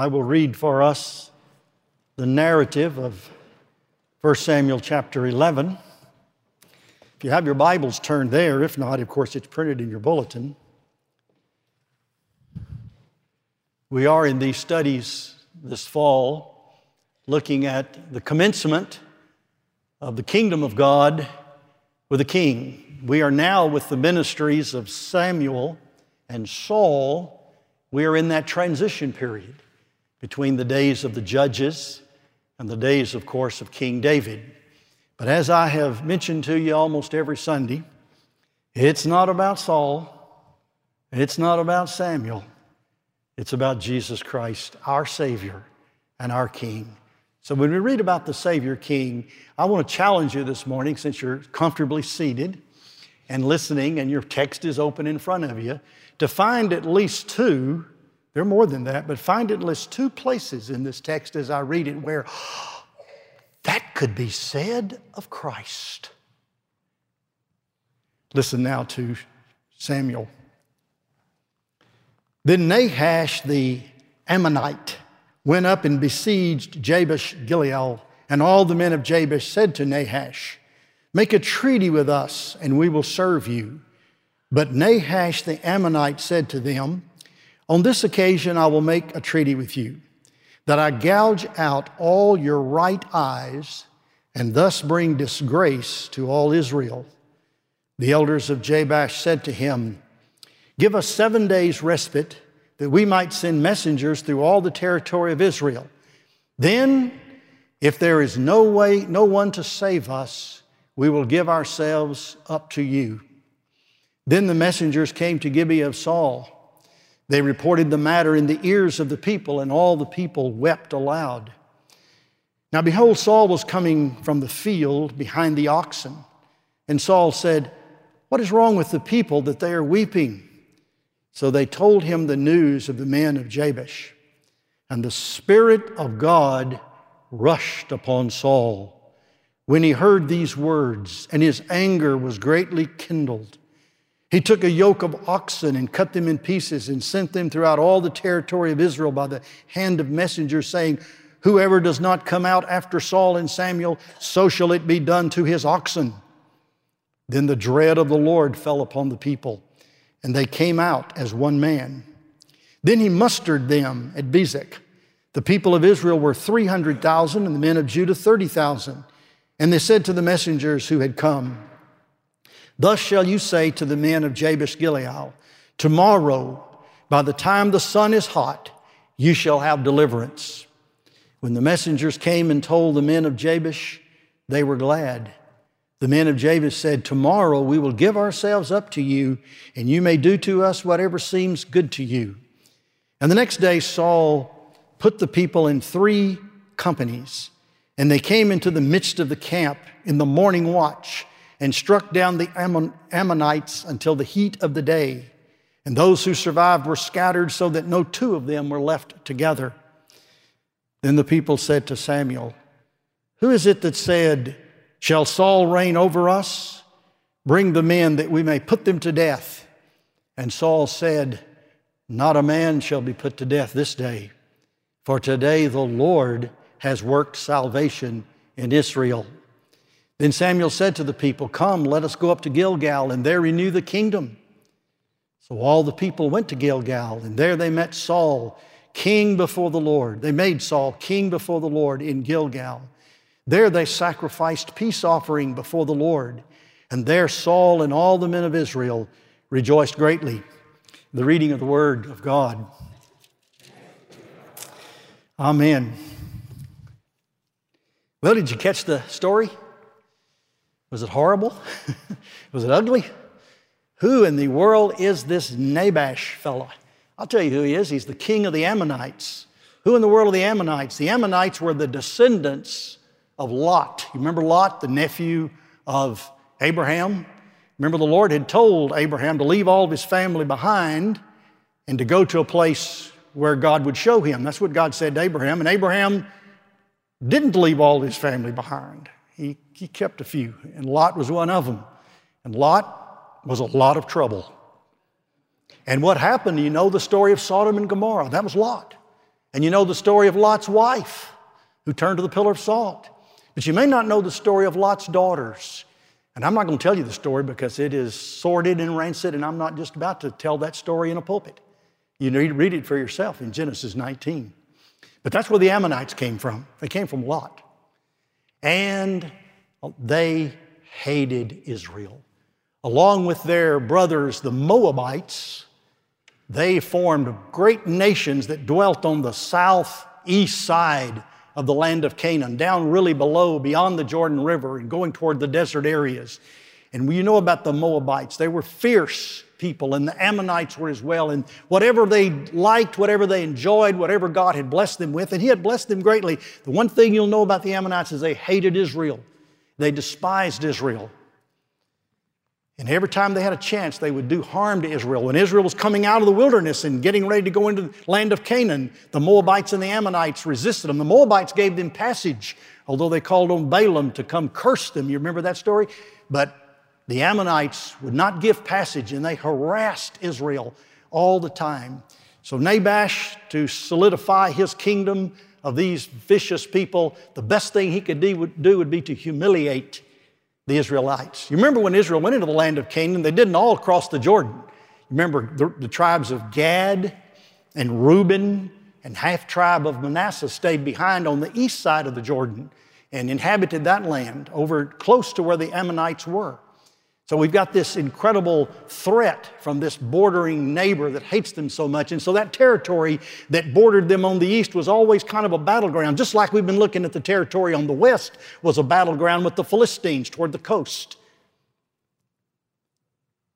I will read for us the narrative of 1 Samuel chapter 11. If you have your Bibles turned there, if not, of course, it's printed in your bulletin. We are in these studies this fall looking at the commencement of the kingdom of God with a king. We are now with the ministries of Samuel and Saul. We are in that transition period between the days of the judges and the days, of course, of King David. But as I have mentioned to you almost every Sunday, it's not about Saul, it's not about Samuel, it's about Jesus Christ, our Savior and our King. So when we read about the Savior King, I want to challenge you this morning since you're comfortably seated and listening and your text is open in front of you to find at least two there are more than that, but find at least two places in this text as I read it where that could be said of Christ. Listen now to Samuel. Then Nahash the Ammonite went up and besieged Jabesh Gilead, and all the men of Jabesh said to Nahash, Make a treaty with us, and we will serve you. But Nahash the Ammonite said to them, on this occasion, I will make a treaty with you that I gouge out all your right eyes and thus bring disgrace to all Israel. The elders of Jabesh said to him, Give us seven days' respite that we might send messengers through all the territory of Israel. Then, if there is no way, no one to save us, we will give ourselves up to you. Then the messengers came to Gibeah of Saul. They reported the matter in the ears of the people, and all the people wept aloud. Now, behold, Saul was coming from the field behind the oxen. And Saul said, What is wrong with the people that they are weeping? So they told him the news of the men of Jabesh. And the Spirit of God rushed upon Saul when he heard these words, and his anger was greatly kindled. He took a yoke of oxen and cut them in pieces and sent them throughout all the territory of Israel by the hand of messengers, saying, Whoever does not come out after Saul and Samuel, so shall it be done to his oxen. Then the dread of the Lord fell upon the people, and they came out as one man. Then he mustered them at Bezek. The people of Israel were 300,000, and the men of Judah 30,000. And they said to the messengers who had come, Thus shall you say to the men of Jabesh Gilead, Tomorrow, by the time the sun is hot, you shall have deliverance. When the messengers came and told the men of Jabesh, they were glad. The men of Jabesh said, Tomorrow we will give ourselves up to you, and you may do to us whatever seems good to you. And the next day, Saul put the people in three companies, and they came into the midst of the camp in the morning watch and struck down the Ammon, Ammonites until the heat of the day. And those who survived were scattered so that no two of them were left together. Then the people said to Samuel, Who is it that said, Shall Saul reign over us? Bring the men that we may put them to death. And Saul said, Not a man shall be put to death this day, for today the Lord has worked salvation in Israel. Then Samuel said to the people, Come, let us go up to Gilgal and there renew the kingdom. So all the people went to Gilgal, and there they met Saul, king before the Lord. They made Saul king before the Lord in Gilgal. There they sacrificed peace offering before the Lord. And there Saul and all the men of Israel rejoiced greatly. The reading of the word of God. Amen. Well, did you catch the story? Was it horrible? was it ugly? Who in the world is this Nahash fellow? I'll tell you who he is. He's the king of the Ammonites. Who in the world are the Ammonites? The Ammonites were the descendants of Lot. You remember Lot, the nephew of Abraham? Remember, the Lord had told Abraham to leave all of his family behind and to go to a place where God would show him. That's what God said to Abraham. And Abraham didn't leave all his family behind. He, he kept a few, and Lot was one of them. And Lot was a lot of trouble. And what happened, you know the story of Sodom and Gomorrah. That was Lot. And you know the story of Lot's wife who turned to the pillar of salt. But you may not know the story of Lot's daughters. And I'm not going to tell you the story because it is sordid and rancid, and I'm not just about to tell that story in a pulpit. You need to read it for yourself in Genesis 19. But that's where the Ammonites came from. They came from Lot. And they hated Israel. Along with their brothers, the Moabites, they formed great nations that dwelt on the southeast side of the land of Canaan, down really below, beyond the Jordan River, and going toward the desert areas. And you know about the Moabites. They were fierce people, and the Ammonites were as well. And whatever they liked, whatever they enjoyed, whatever God had blessed them with, and He had blessed them greatly. The one thing you'll know about the Ammonites is they hated Israel, they despised Israel. And every time they had a chance, they would do harm to Israel. When Israel was coming out of the wilderness and getting ready to go into the land of Canaan, the Moabites and the Ammonites resisted them. The Moabites gave them passage, although they called on Balaam to come curse them. You remember that story? But the Ammonites would not give passage and they harassed Israel all the time. So, Nahash, to solidify his kingdom of these vicious people, the best thing he could do would, be to humiliate the Israelites. You remember when Israel went into the land of Canaan, they didn't all cross the Jordan. Remember the, the tribes of Gad and Reuben and half tribe of Manasseh stayed behind on the east side of the Jordan and inhabited that land over close to where the Ammonites were. So we've got this incredible threat from this bordering neighbor that hates them so much. And so that territory that bordered them on the east was always kind of a battleground, just like we've been looking at the territory on the west was a battleground with the Philistines toward the coast.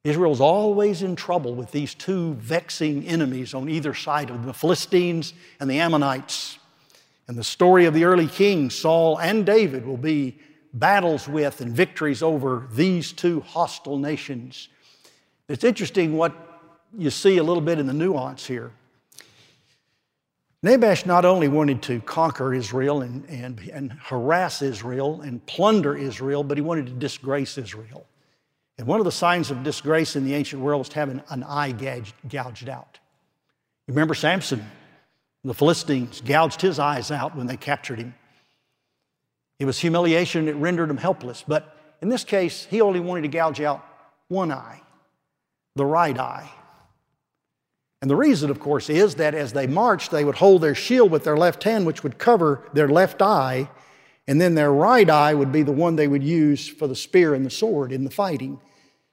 Israel's always in trouble with these two vexing enemies on either side of the Philistines and the Ammonites. And the story of the early kings, Saul and David, will be battles with and victories over these two hostile nations. It's interesting what you see a little bit in the nuance here. Nahash not only wanted to conquer Israel and, and, and harass Israel and plunder Israel, but he wanted to disgrace Israel. And one of the signs of disgrace in the ancient world was an, an eye gouged, gouged out. You remember Samson? The Philistines gouged his eyes out when they captured him. It was humiliation it rendered him helpless. But in this case, he only wanted to gouge out one eye, the right eye. And the reason, of course, is that as they marched, they would hold their shield with their left hand, which would cover their left eye, and then their right eye would be the one they would use for the spear and the sword in the fighting.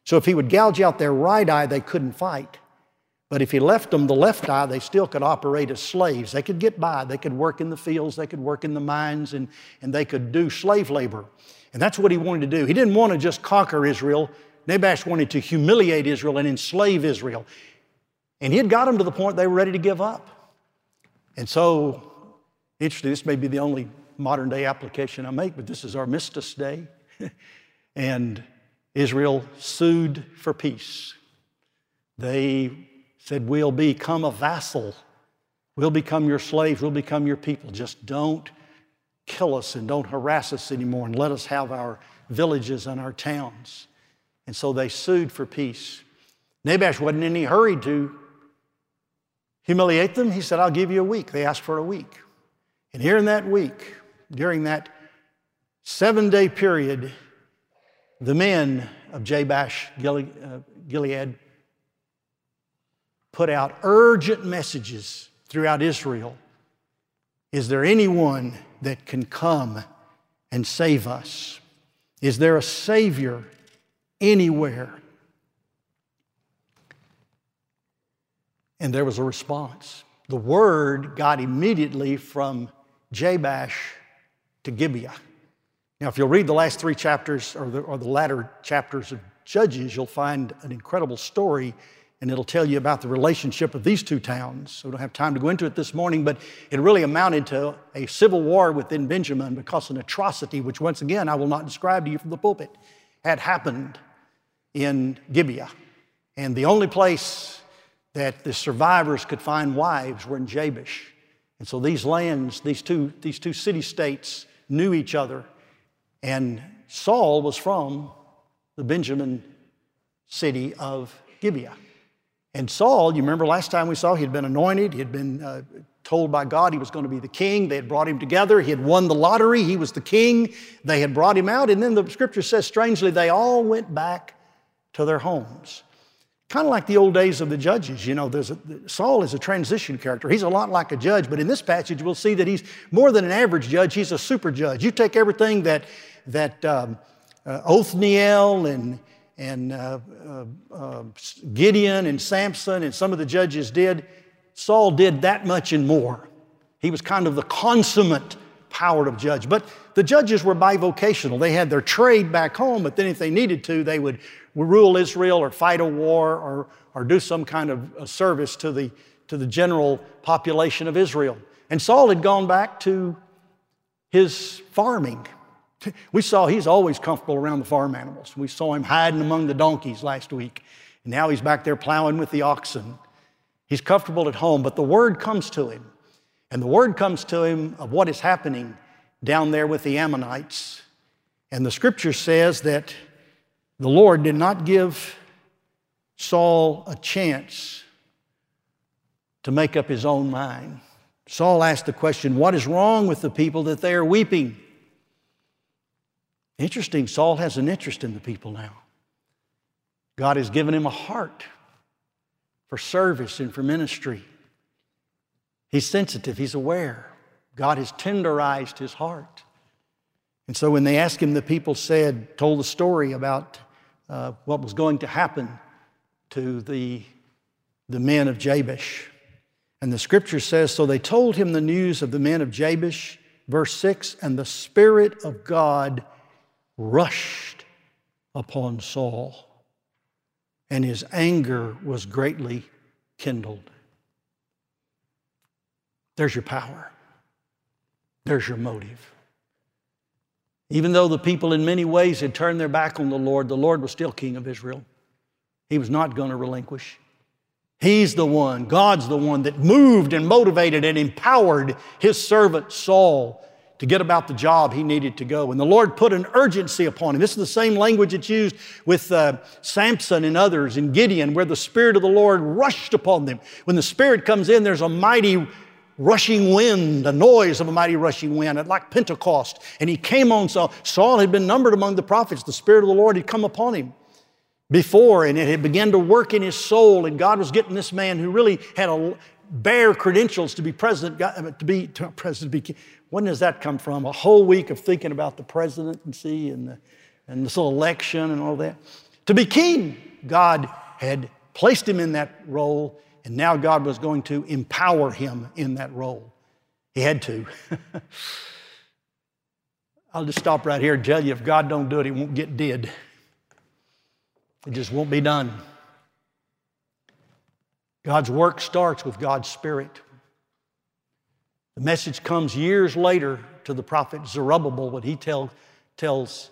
So if he would gouge out their right eye, they couldn't fight. But if he left them the left eye, they still could operate as slaves. They could get by. They could work in the fields, they could work in the mines, and, and they could do slave labor. And that's what he wanted to do. He didn't want to just conquer Israel. Nahash wanted to humiliate Israel and enslave Israel. And he had got them to the point they were ready to give up. And so, interesting, this may be the only modern day application I make, but this is Armistice Day. and Israel sued for peace. They said, We'll become a vassal. We'll become your slaves. We'll become your people. Just don't kill us and don't harass us anymore and let us have our villages and our towns. And so they sued for peace. Nahash wasn't in any hurry to humiliate them. He said, I'll give you a week. They asked for a week. And here in that week, during that seven day period, the men of Jabesh uh, Gilead put out urgent messages throughout Israel Is there anyone that can come and save us? Is there a Savior anywhere? And there was a response. The word got immediately from Jabesh to Gibeah. Now, if you'll read the last three chapters or the, or the latter chapters of Judges, you'll find an incredible story and it'll tell you about the relationship of these two towns. So we don't have time to go into it this morning, but it really amounted to a civil war within Benjamin because an atrocity, which once again I will not describe to you from the pulpit, had happened in Gibeah. And the only place that the survivors could find wives were in Jabesh. And so these lands, these two, these two city states knew each other. And Saul was from the Benjamin city of Gibeah. And Saul, you remember last time we saw, he had been anointed, he had been uh, told by God he was going to be the king. They had brought him together. He had won the lottery. He was the king. They had brought him out. And then the scripture says, strangely, they all went back to their homes. Kind of like the old days of the judges. You know, there's a, Saul is a transition character. He's a lot like a judge, but in this passage, we'll see that he's more than an average judge. He's a super judge. You take everything that, that um, uh, Othniel and, and uh, uh, uh Gideon and Samson and some of the judges did, Saul did that much and more. He was kind of the consummate power of judge. But the judges were bivocational. They had their trade back home, but then if they needed to, they would rule Israel or fight a war or, or do some kind of service to the, to the general population of Israel. And Saul had gone back to his farming. We saw he's always comfortable around the farm animals. We saw him hiding among the donkeys last week. And now he's back there plowing with the oxen. He's comfortable at home, but the word comes to him. And the word comes to him of what is happening down there with the Ammonites. And the scripture says that the Lord did not give Saul a chance to make up his own mind. Saul asked the question, What is wrong with the people that they are weeping? Interesting, Saul has an interest in the people now. God has given him a heart for service and for ministry. He's sensitive, he's aware. God has tenderized his heart. And so when they asked him, the people said, told the story about uh, what was going to happen to the, the men of Jabesh. And the scripture says, So they told him the news of the men of Jabesh, verse 6, and the Spirit of God rushed upon Saul and his anger was greatly kindled. There's your power. There's your motive. Even though the people in many ways had turned their back on the Lord, the Lord was still king of Israel. He was not going to relinquish. He's the one, God's the one that moved and motivated and empowered his servant Saul to get about the job he needed to go. And the Lord put an urgency upon him. This is the same language that's used with uh, Samson and others in Gideon, where the Spirit of the Lord rushed upon them. When the Spirit comes in, there's a mighty rushing wind, a noise of a mighty rushing wind, like Pentecost. And he came on Saul. Saul had been numbered among the prophets. The Spirit of the Lord had come upon him before, and it had begun to work in his soul. And God was getting this man who really had a bare credentials to be president, uh, to be to president, to be when does that come from? A whole week of thinking about the presidency and, the, and this election and all that. To be king, God had placed him in that role, and now God was going to empower him in that role. He had to. I'll just stop right here and tell you if God don't do it, he won't get did. It just won't be done. God's work starts with God's Spirit. The message comes years later to the prophet Zerubbabel when he tell, tells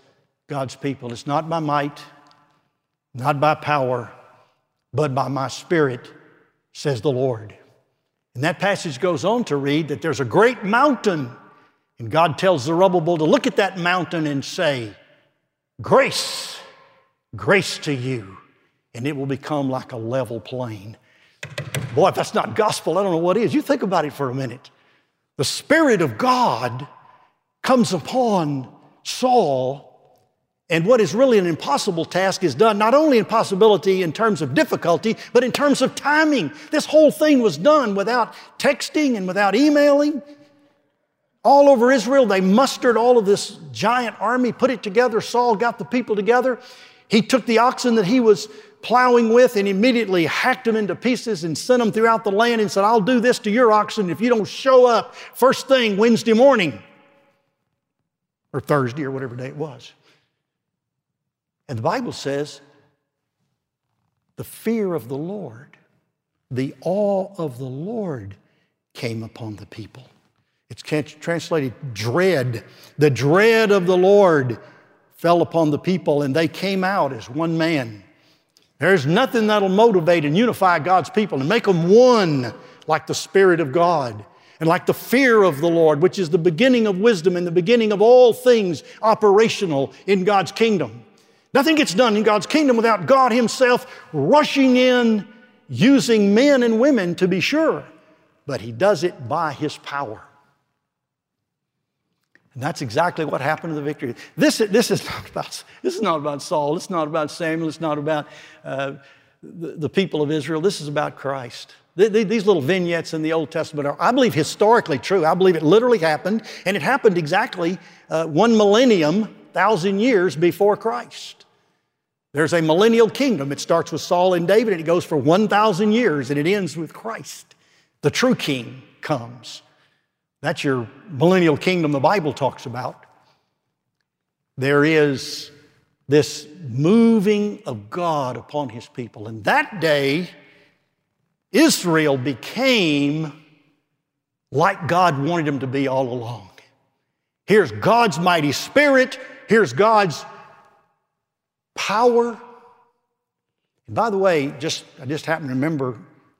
God's people it's not by might, not by power, but by my spirit, says the Lord. And that passage goes on to read that there's a great mountain, and God tells Zerubbabel to look at that mountain and say, Grace, grace to you, and it will become like a level plain. Boy, if that's not gospel, I don't know what is. You think about it for a minute the Spirit of God comes upon Saul, and what is really an impossible task is done, not only impossibility in terms of difficulty, but in terms of timing. This whole thing was done without texting and without emailing. All over Israel, they mustered all of this giant army, put it together. Saul got the people together. He took the oxen that he was plowing with and immediately hacked them into pieces and sent them throughout the land and said, I'll do this to your oxen if you don't show up first thing Wednesday morning or Thursday or whatever day it was. And the Bible says, the fear of the Lord, the awe of the Lord came upon the people. It's translated dread. The dread of the Lord fell upon the people, and they came out as one man. There's nothing that'll motivate and unify God's people and make them one like the Spirit of God and like the fear of the Lord, which is the beginning of wisdom and the beginning of all things operational in God's kingdom. Nothing gets done in God's kingdom without God Himself rushing in, using men and women to be sure, but he does it by his power. And that's exactly what happened to the victory. This, this, is, not about, this is not about Saul. It's not about Samuel. It's not about uh, the, the, people of Israel. This is about Christ. The, the, these little vignettes in the Old Testament are, I believe, historically true. I believe it literally happened, and it happened exactly uh, one millennium, thousand years before Christ. There's a millennial kingdom. It starts with Saul and David, and it goes for 1,000 years, and it ends with Christ. The true king comes. That's your millennial kingdom the Bible talks about. There is this moving of God upon his people. And that day, Israel became like God wanted them to be all along. Here's God's mighty spirit, here's God's power. And by the way, just I just happen to remember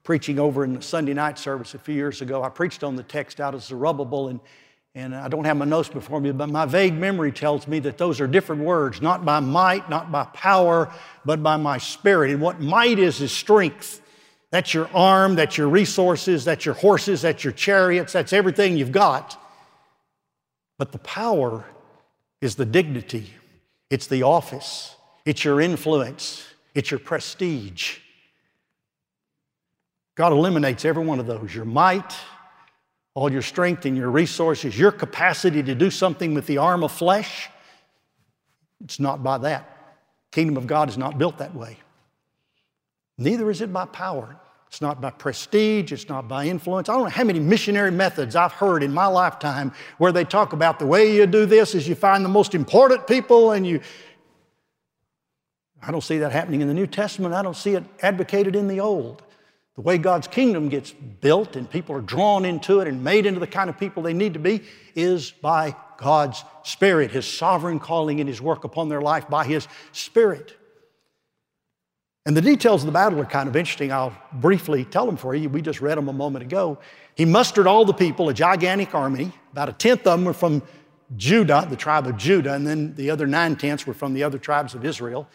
preaching over in the Sunday night service a few years ago. I preached on the text out of Zerubbabel, and, and I don't have my notes before me, but my vague memory tells me that those are different words, not by might, not by power, but by my spirit. And what might is, is strength. That's your arm, that's your resources, that's your horses, that's your chariots, that's everything you've got. But the power is the dignity, it's the office, it's your influence, it's your prestige. God eliminates every one of those your might, all your strength and your resources, your capacity to do something with the arm of flesh. It's not by that. Kingdom of God is not built that way. Neither is it by power. It's not by prestige, it's not by influence. I don't know how many missionary methods I've heard in my lifetime where they talk about the way you do this is you find the most important people and you. I don't see that happening in the New Testament. I don't see it advocated in the Old. The way God's kingdom gets built and people are drawn into it and made into the kind of people they need to be is by God's Spirit, His sovereign calling and His work upon their life by His Spirit. And the details of the battle are kind of interesting. I'll briefly tell them for you. We just read them a moment ago. He mustered all the people, a gigantic army. About a tenth of them were from Judah, the tribe of Judah, and then the other nine tenths were from the other tribes of Israel.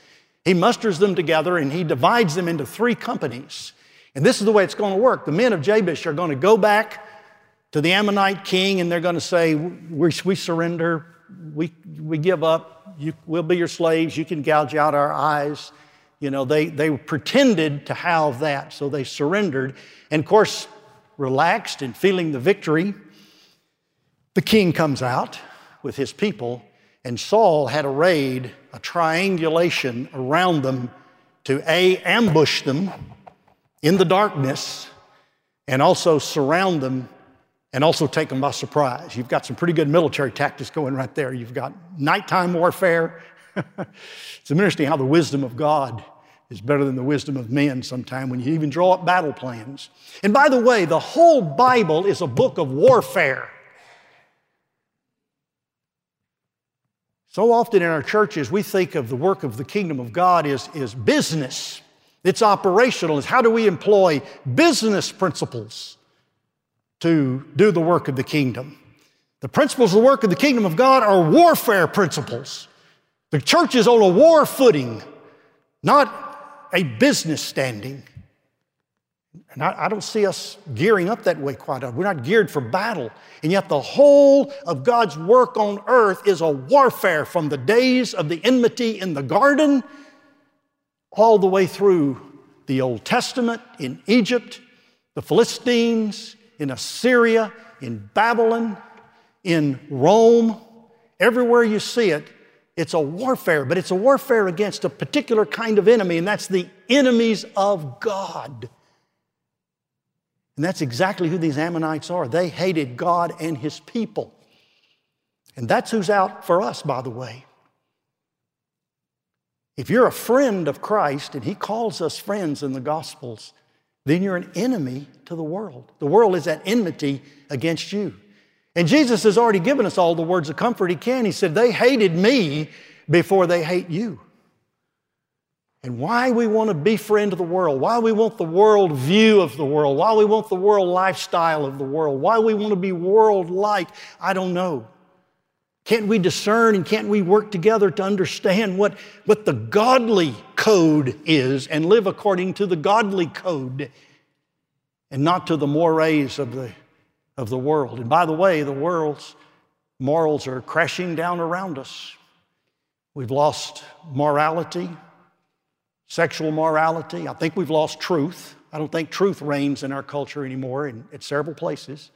He musters them together and he divides them into three companies. And this is the way it's going to work. The men of Jabesh are going to go back to the Ammonite king and they're going to say, We, we surrender, we, we give up, you, we'll be your slaves, you can gouge out our eyes. You know, they, they pretended to have that, so they surrendered. And of course, relaxed and feeling the victory, the king comes out with his people, and Saul had arrayed a triangulation around them to A, ambush them in the darkness and also surround them and also take them by surprise. You've got some pretty good military tactics going right there. You've got nighttime warfare. it's interesting how the wisdom of God is better than the wisdom of men sometimes when you even draw up battle plans. And by the way, the whole Bible is a book of warfare. So often in our churches, we think of the work of the kingdom of God as, as business. It's operational. It's how do we employ business principles to do the work of the kingdom? The principles of the work of the kingdom of God are warfare principles. The church is on a war footing, not a business standing. And I, I, don't see us gearing up that way quite often. We're not geared for battle. And yet, the whole of God's work on earth is a warfare from the days of the enmity in the garden all the way through the Old Testament in Egypt, the Philistines, in Assyria, in Babylon, in Rome. Everywhere you see it, it's a warfare, but it's a warfare against a particular kind of enemy, and that's the enemies of God. And that's exactly who these Ammonites are. They hated God and his people. And that's who's out for us, by the way. If you're a friend of Christ, and He calls us friends in the Gospels, then you're an enemy to the world. The world is at enmity against you. And Jesus has already given us all the words of comfort He can. He said, They hated me before they hate you. And why we want to befriend the world, why we want the world view of the world, why we want the world lifestyle of the world, why we want to be world like, I don't know. Can't we discern and can't we work together to understand what, what the godly code is and live according to the godly code? and not to the mores of the, of the world. And by the way, the world's morals are crashing down around us. We've lost morality, sexual morality. I think we've lost truth. I don't think truth reigns in our culture anymore in, in several places.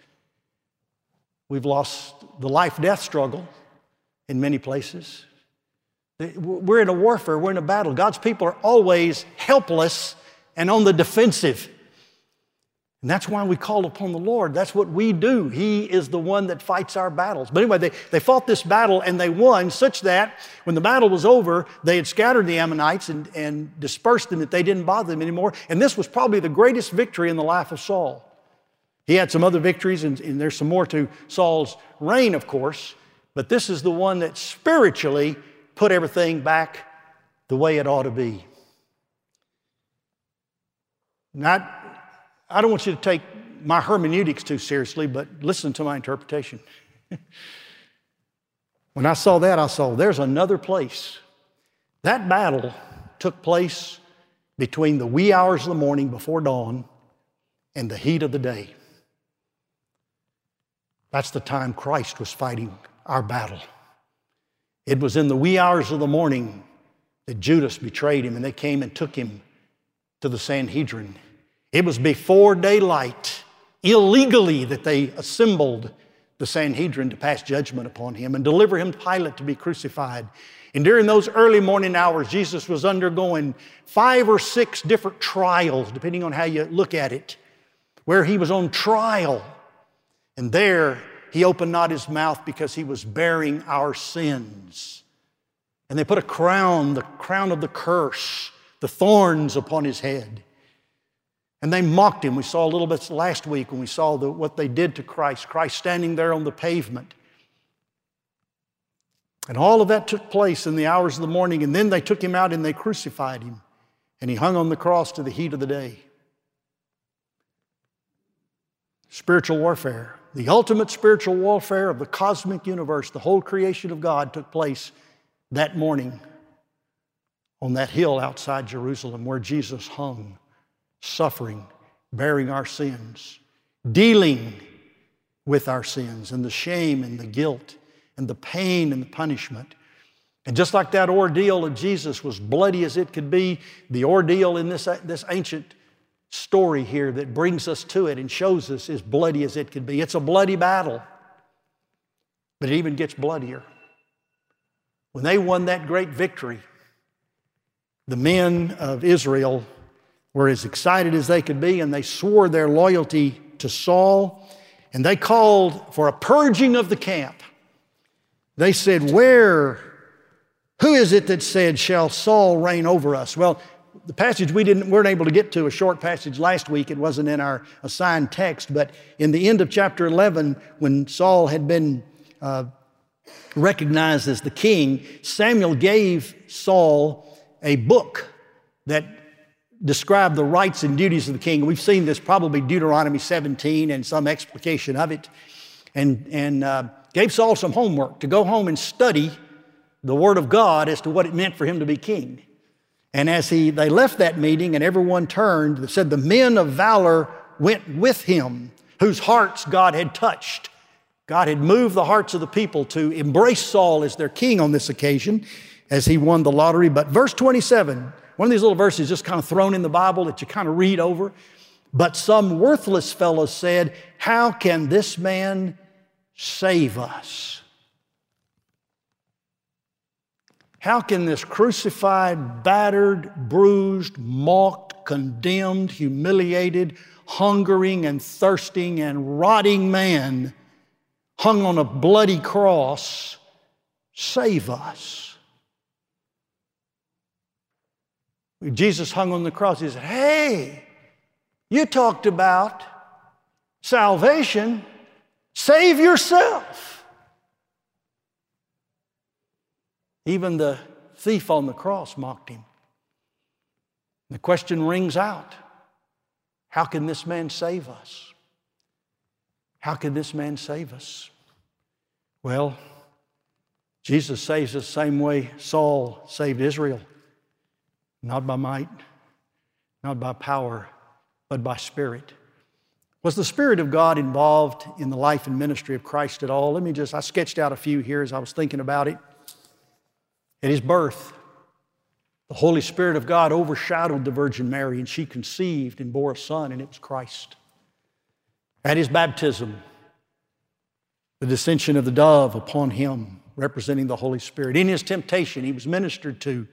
We've lost the life death struggle in many places. We're in a warfare, we're in a battle. God's people are always helpless and on the defensive. And that's why we call upon the Lord. That's what we do. He is the one that fights our battles. But anyway, they, they fought this battle and they won, such that when the battle was over, they had scattered the Ammonites and, and dispersed them, that they didn't bother them anymore. And this was probably the greatest victory in the life of Saul. He had some other victories, and, and there's some more to Saul's reign, of course. But this is the one that spiritually put everything back the way it ought to be. Not I don't want you to take my hermeneutics too seriously, but listen to my interpretation. when I saw that, I saw there's another place. That battle took place between the wee hours of the morning before dawn and the heat of the day. That's the time Christ was fighting our battle. It was in the wee hours of the morning that Judas betrayed him and they came and took him to the Sanhedrin it was before daylight, illegally, that they assembled the Sanhedrin to pass judgment upon him and deliver him to Pilate to be crucified. And during those early morning hours, Jesus was undergoing five or six different trials, depending on how you look at it, where he was on trial. And there, he opened not his mouth because he was bearing our sins. And they put a crown, the crown of the curse, the thorns upon his head. And they mocked him. We saw a little bit last week when we saw the, what they did to Christ, Christ standing there on the pavement. And all of that took place in the hours of the morning. And then they took him out and they crucified him. And he hung on the cross to the heat of the day. Spiritual warfare, the ultimate spiritual warfare of the cosmic universe, the whole creation of God took place that morning on that hill outside Jerusalem where Jesus hung suffering, bearing our sins, dealing with our sins and the shame and the guilt and the pain and the punishment. And just like that ordeal of Jesus was bloody as it could be, the ordeal in this, this ancient story here that brings us to it and shows us as bloody as it could be. It's a bloody battle, but it even gets bloodier. When they won that great victory, the men of Israel were as excited as they could be, and they swore their loyalty to Saul, and they called for a purging of the camp. They said, Where, who is it that said, Shall Saul reign over us? Well, the passage we didn't, weren't able to get to, a short passage last week, it wasn't in our assigned text, but in the end of chapter 11, when Saul had been uh, recognized as the king, Samuel gave Saul a book that describe the rights and duties of the king. We've seen this probably Deuteronomy 17 and some explication of it, and, and uh, gave Saul some homework to go home and study the Word of God as to what it meant for him to be king. And as he, they left that meeting and everyone turned, it said the men of valor went with him, whose hearts God had touched. God had moved the hearts of the people to embrace Saul as their king on this occasion as he won the lottery. But verse 27, one of these little verses just kind of thrown in the Bible that you kind of read over. But some worthless fellow said, How can this man save us? How can this crucified, battered, bruised, mocked, condemned, humiliated, hungering and thirsting and rotting man hung on a bloody cross save us? Jesus hung on the cross. He said, Hey, you talked about salvation. Save yourself. Even the thief on the cross mocked him. The question rings out How can this man save us? How can this man save us? Well, Jesus saves us the same way Saul saved Israel. Not by might, not by power, but by spirit. Was the Spirit of God involved in the life and ministry of Christ at all? Let me just, I sketched out a few here as I was thinking about it. At his birth, the Holy Spirit of God overshadowed the Virgin Mary, and she conceived and bore a son, and it was Christ. At his baptism, the descension of the dove upon him, representing the Holy Spirit. In his temptation, he was ministered to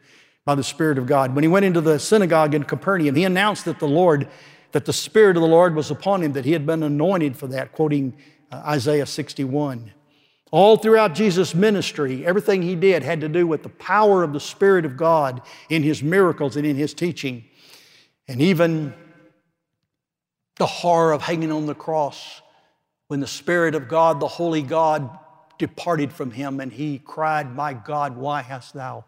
by the Spirit of God. When he went into the synagogue in Capernaum, he announced that the Lord, that the Spirit of the Lord was upon him, that he had been anointed for that, quoting uh, Isaiah 61. All throughout Jesus' ministry, everything he did had to do with the power of the Spirit of God in his miracles and in his teaching. And even the horror of hanging on the cross when the Spirit of God, the Holy God, departed from him and he cried, My God, why hast thou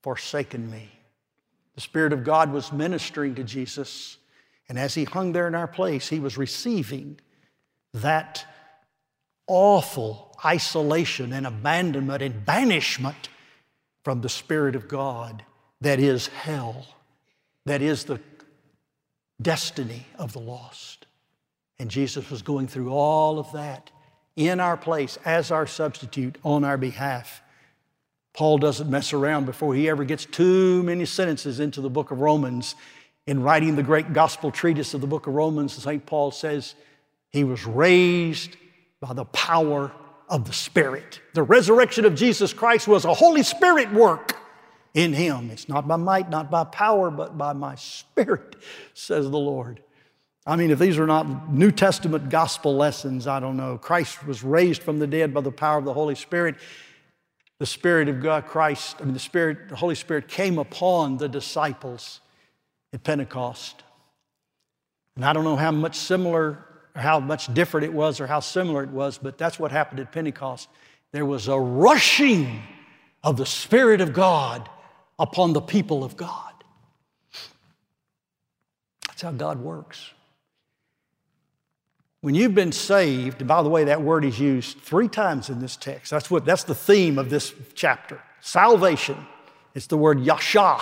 forsaken me? The Spirit of God was ministering to Jesus, and as he hung there in our place, he was receiving that awful isolation and abandonment and banishment from the Spirit of God that is hell, that is the destiny of the lost. And Jesus was going through all of that in our place as our substitute on our behalf. Paul doesn't mess around before he ever gets too many sentences into the book of Romans. In writing the great gospel treatise of the book of Romans, St. Paul says he was raised by the power of the Spirit. The resurrection of Jesus Christ was a Holy Spirit work in him. It's not by might, not by power, but by my Spirit, says the Lord. I mean, if these are not New Testament gospel lessons, I don't know. Christ was raised from the dead by the power of the Holy Spirit. The Spirit of God, Christ, I mean, the Spirit, the Holy Spirit came upon the disciples at Pentecost. And I don't know how much similar or how much different it was or how similar it was, but that's what happened at Pentecost. There was a rushing of the Spirit of God upon the people of God. That's how God works. When you've been saved, and by the way, that word is used three times in this text. That's what that's the theme of this chapter. Salvation. It's the word Yasha.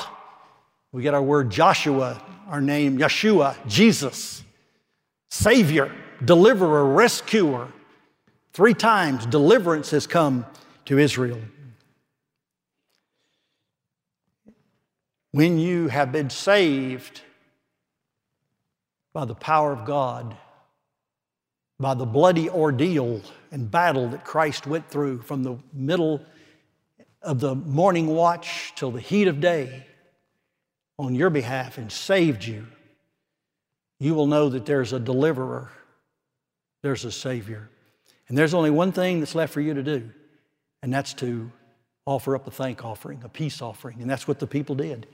We get our word Joshua, our name Yeshua, Jesus, Savior deliverer, rescuer. Three times deliverance has come to Israel. When you have been saved by the power of God, by the bloody ordeal and battle that Christ went through from the middle of the morning watch till the heat of day on your behalf and saved you, you will know that there's a deliverer there's a Savior. And there's only one thing that's left for you to do, and that's to offer up a thank offering, a peace offering. And that's what the people did.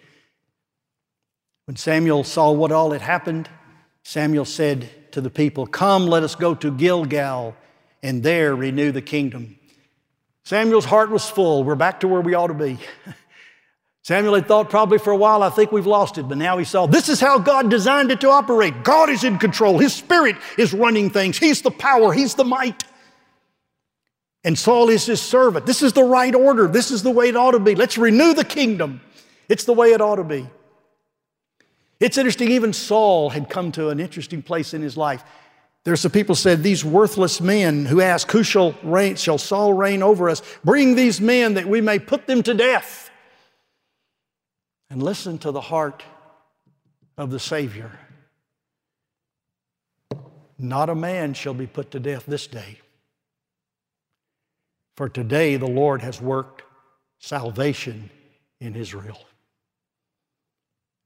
When Samuel saw what all had happened, Samuel said to the people, Come, let us go to Gilgal and there renew the kingdom. Samuel's heart was full. We're back to where we ought to be. Samuel had thought probably for a while, I think we've lost it, but now he saw this is how God designed it to operate. God is in control, His Spirit is running things, He's the power, He's the might. And Saul is His servant. This is the right order, this is the way it ought to be. Let's renew the kingdom. It's the way it ought to be. It's interesting, even Saul had come to an interesting place in his life. There's some people said, These worthless men who ask, Who shall reign? Shall Saul reign over us? Bring these men that we may put them to death and listen to the heart of the Savior. Not a man shall be put to death this day. For today the Lord has worked salvation in Israel.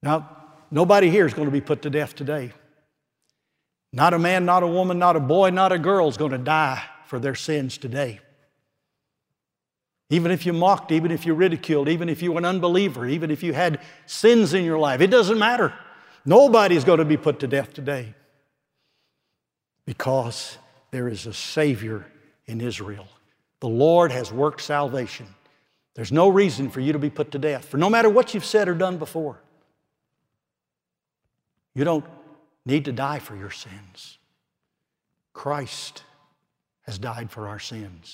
Now, nobody here is going to be put to death today. Not a man, not a woman, not a boy, not a girl is going to die for their sins today. Even if you mocked, even if you ridiculed, even if you were an unbeliever, even if you had sins in your life, it doesn't matter. Nobody's going to be put to death today because there is a Savior in Israel. The Lord has worked salvation. There's no reason for you to be put to death, for no matter what you've said or done before, you don't need to die for your sins. Christ has died for our sins.